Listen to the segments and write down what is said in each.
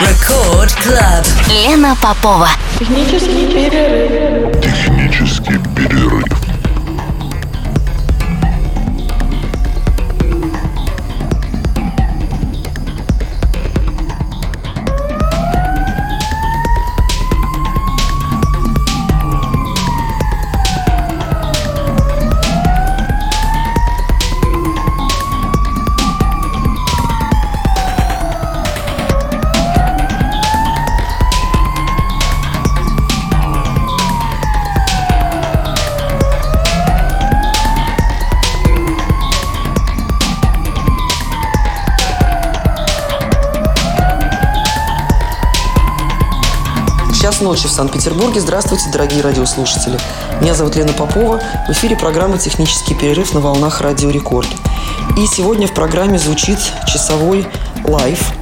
Record Club. Лена Попова. Технический перерыв. Технический перерыв. Час ночи в Санкт-Петербурге. Здравствуйте, дорогие радиослушатели. Меня зовут Лена Попова. В эфире программа «Технический перерыв» на волнах Радио Рекорд. И сегодня в программе звучит часовой лайв.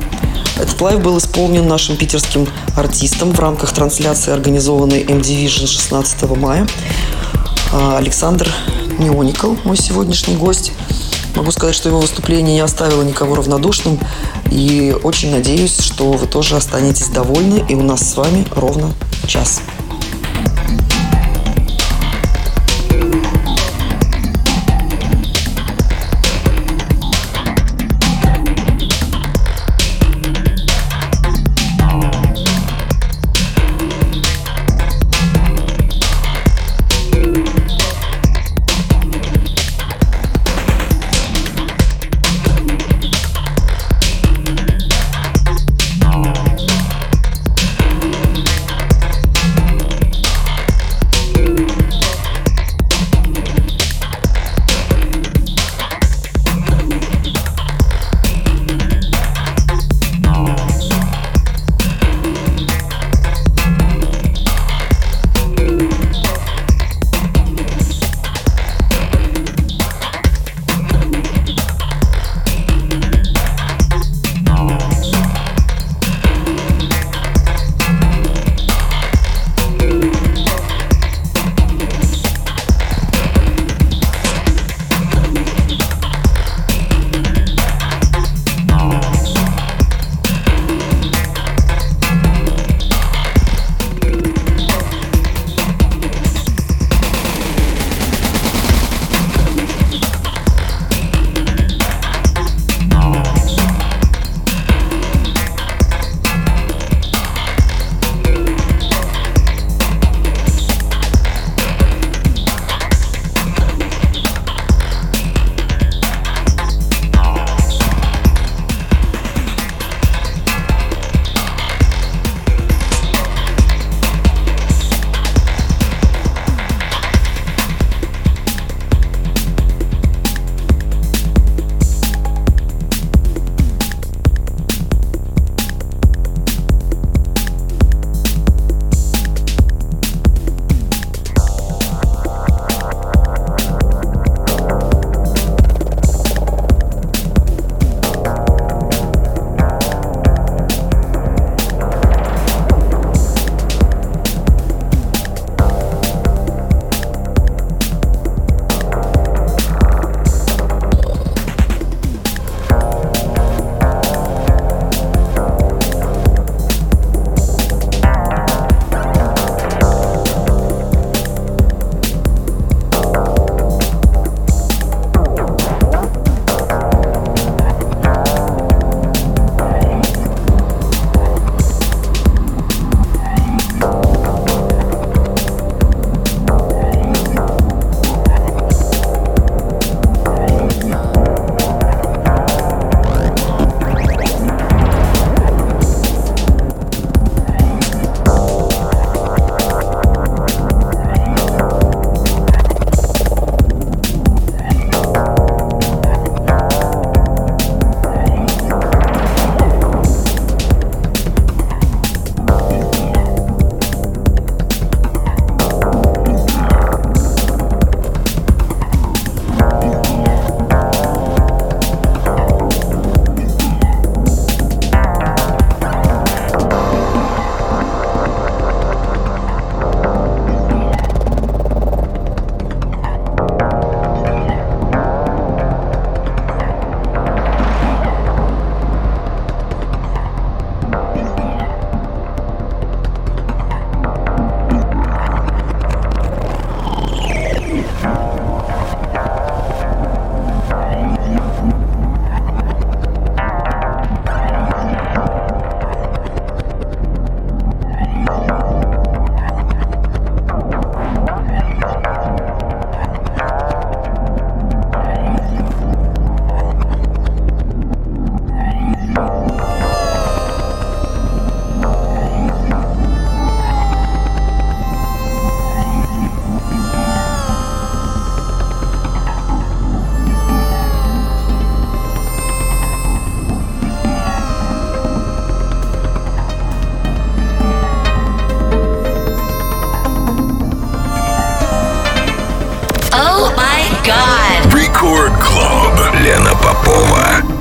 Этот лайв был исполнен нашим питерским артистом в рамках трансляции, организованной M-Division 16 мая. А, Александр Неоникл, мой сегодняшний гость. Могу сказать, что его выступление не оставило никого равнодушным. И очень надеюсь, что вы тоже останетесь довольны. И у нас с вами ровно час. Елена Попова.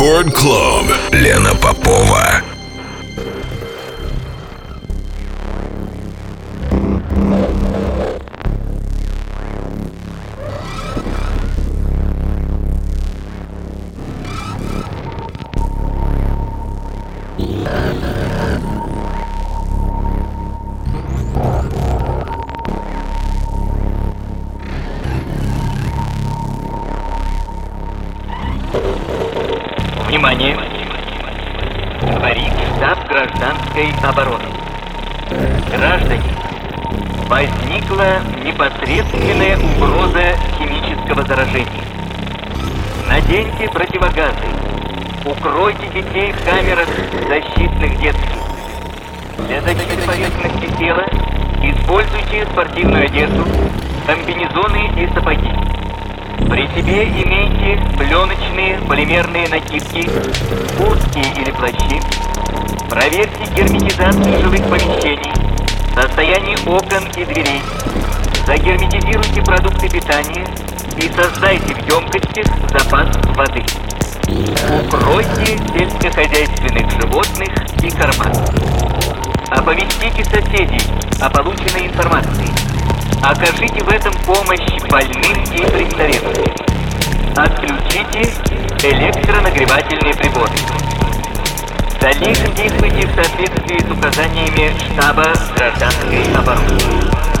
Рекорд Клуб. Лена Попова. Накидки, куртки или плащи. Проверьте герметизацию жилых помещений, состояние окон и дверей. Загерметизируйте продукты питания и создайте в емкостях запас воды. Укройте сельскохозяйственных животных и корма. Оповестите соседей о полученной информации. Окажите в этом помощь больным и престарелым. Отключите электронагревательные приборы. В дальнейшем действуйте в соответствии с указаниями штаба гражданской обороны.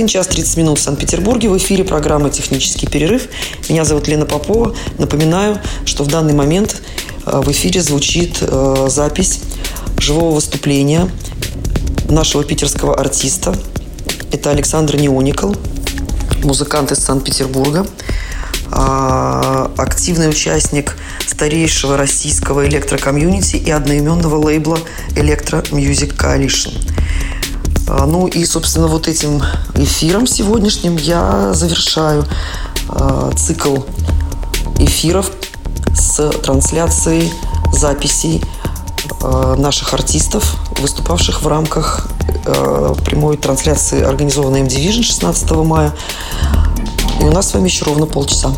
Один час 30 минут в Санкт-Петербурге. В эфире программа «Технический перерыв». Меня зовут Лена Попова. Напоминаю, что в данный момент э, в эфире звучит э, запись живого выступления нашего питерского артиста. Это Александр Неоникл, музыкант из Санкт-Петербурга, а, активный участник старейшего российского электрокомьюнити и одноименного лейбла Electro Music Coalition – ну и, собственно, вот этим эфиром сегодняшним я завершаю э, цикл эфиров с трансляцией записей э, наших артистов, выступавших в рамках прямой трансляции, организованной M-Division 16 мая. И у нас с вами еще ровно полчаса.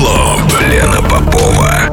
Клаб. Лена Попова.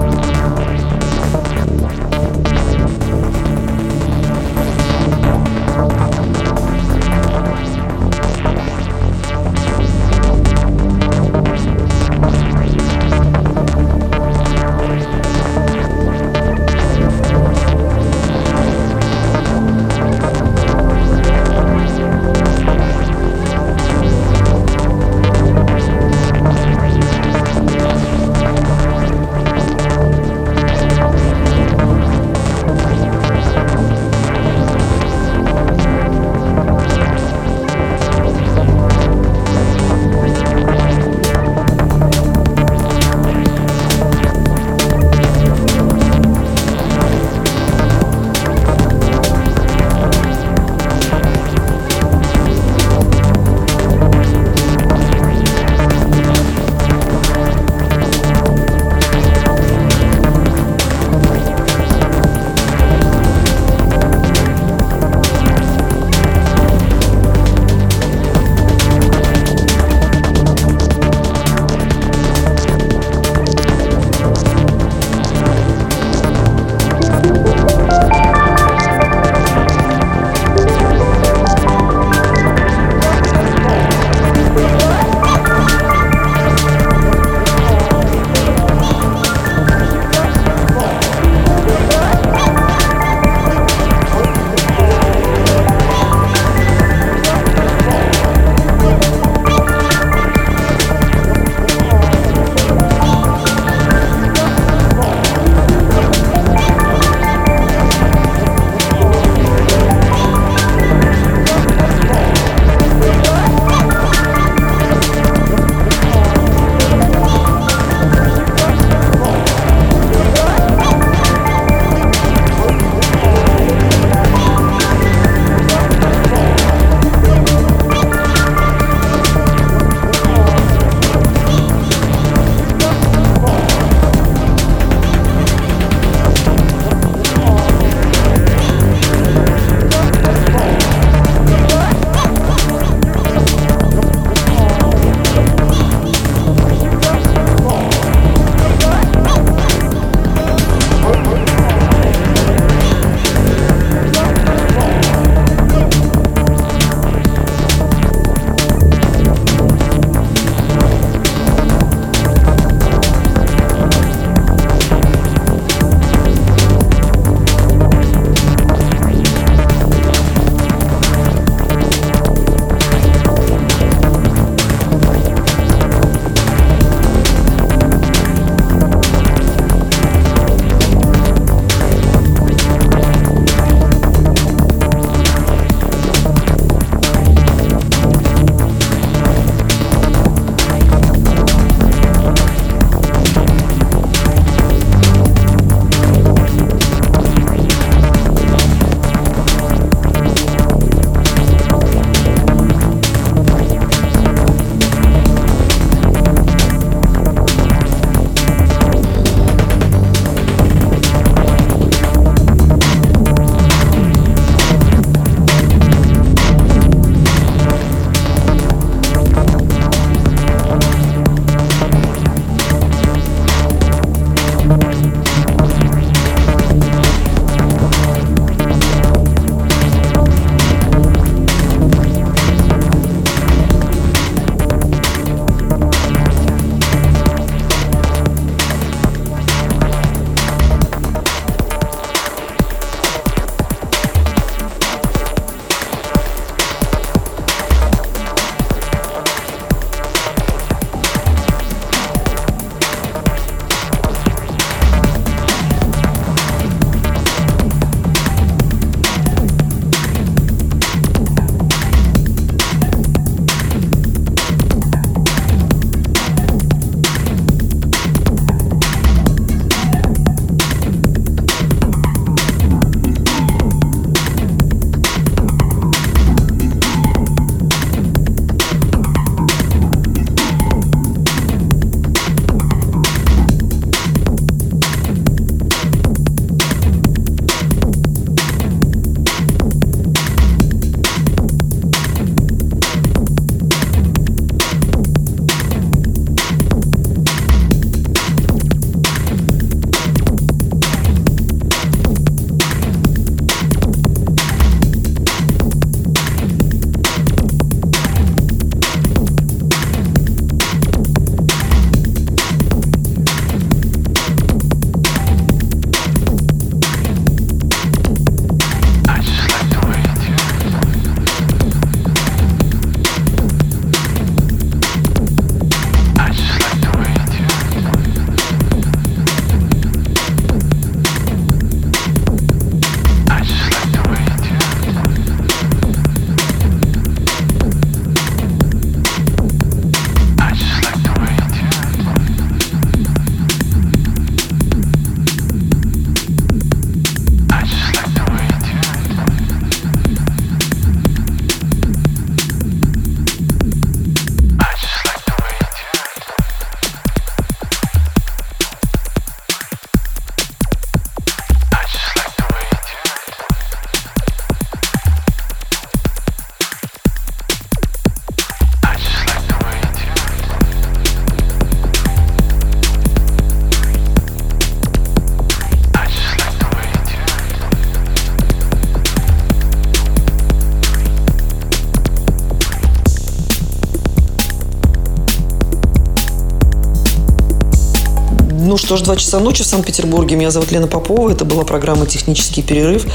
Ж, два часа ночи в Санкт-Петербурге. Меня зовут Лена Попова. Это была программа «Технический перерыв».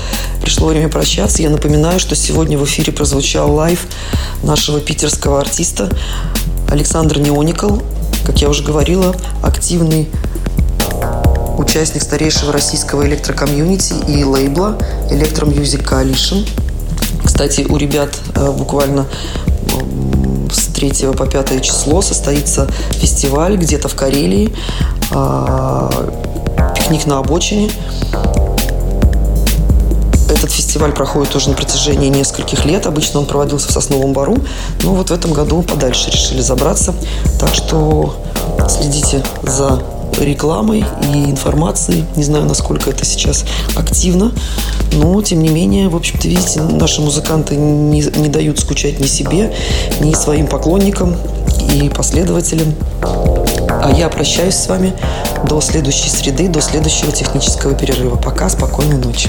Пришло время прощаться. Я напоминаю, что сегодня в эфире прозвучал лайв нашего питерского артиста Александр Неоникл. Как я уже говорила, активный участник старейшего российского электрокомьюнити и лейбла Electro Music Coalition. Кстати, у ребят э, буквально с 3 по 5 число состоится фестиваль где-то в Карелии. А, пикник на обочине. Этот фестиваль проходит уже на протяжении нескольких лет. Обычно он проводился в Сосновом Бару. Но вот в этом году подальше решили забраться. Так что следите за рекламой и информацией. Не знаю, насколько это сейчас активно, но, тем не менее, в общем-то, видите, наши музыканты не, не дают скучать ни себе, ни своим поклонникам и последователям. А я прощаюсь с вами до следующей среды, до следующего технического перерыва. Пока, спокойной ночи.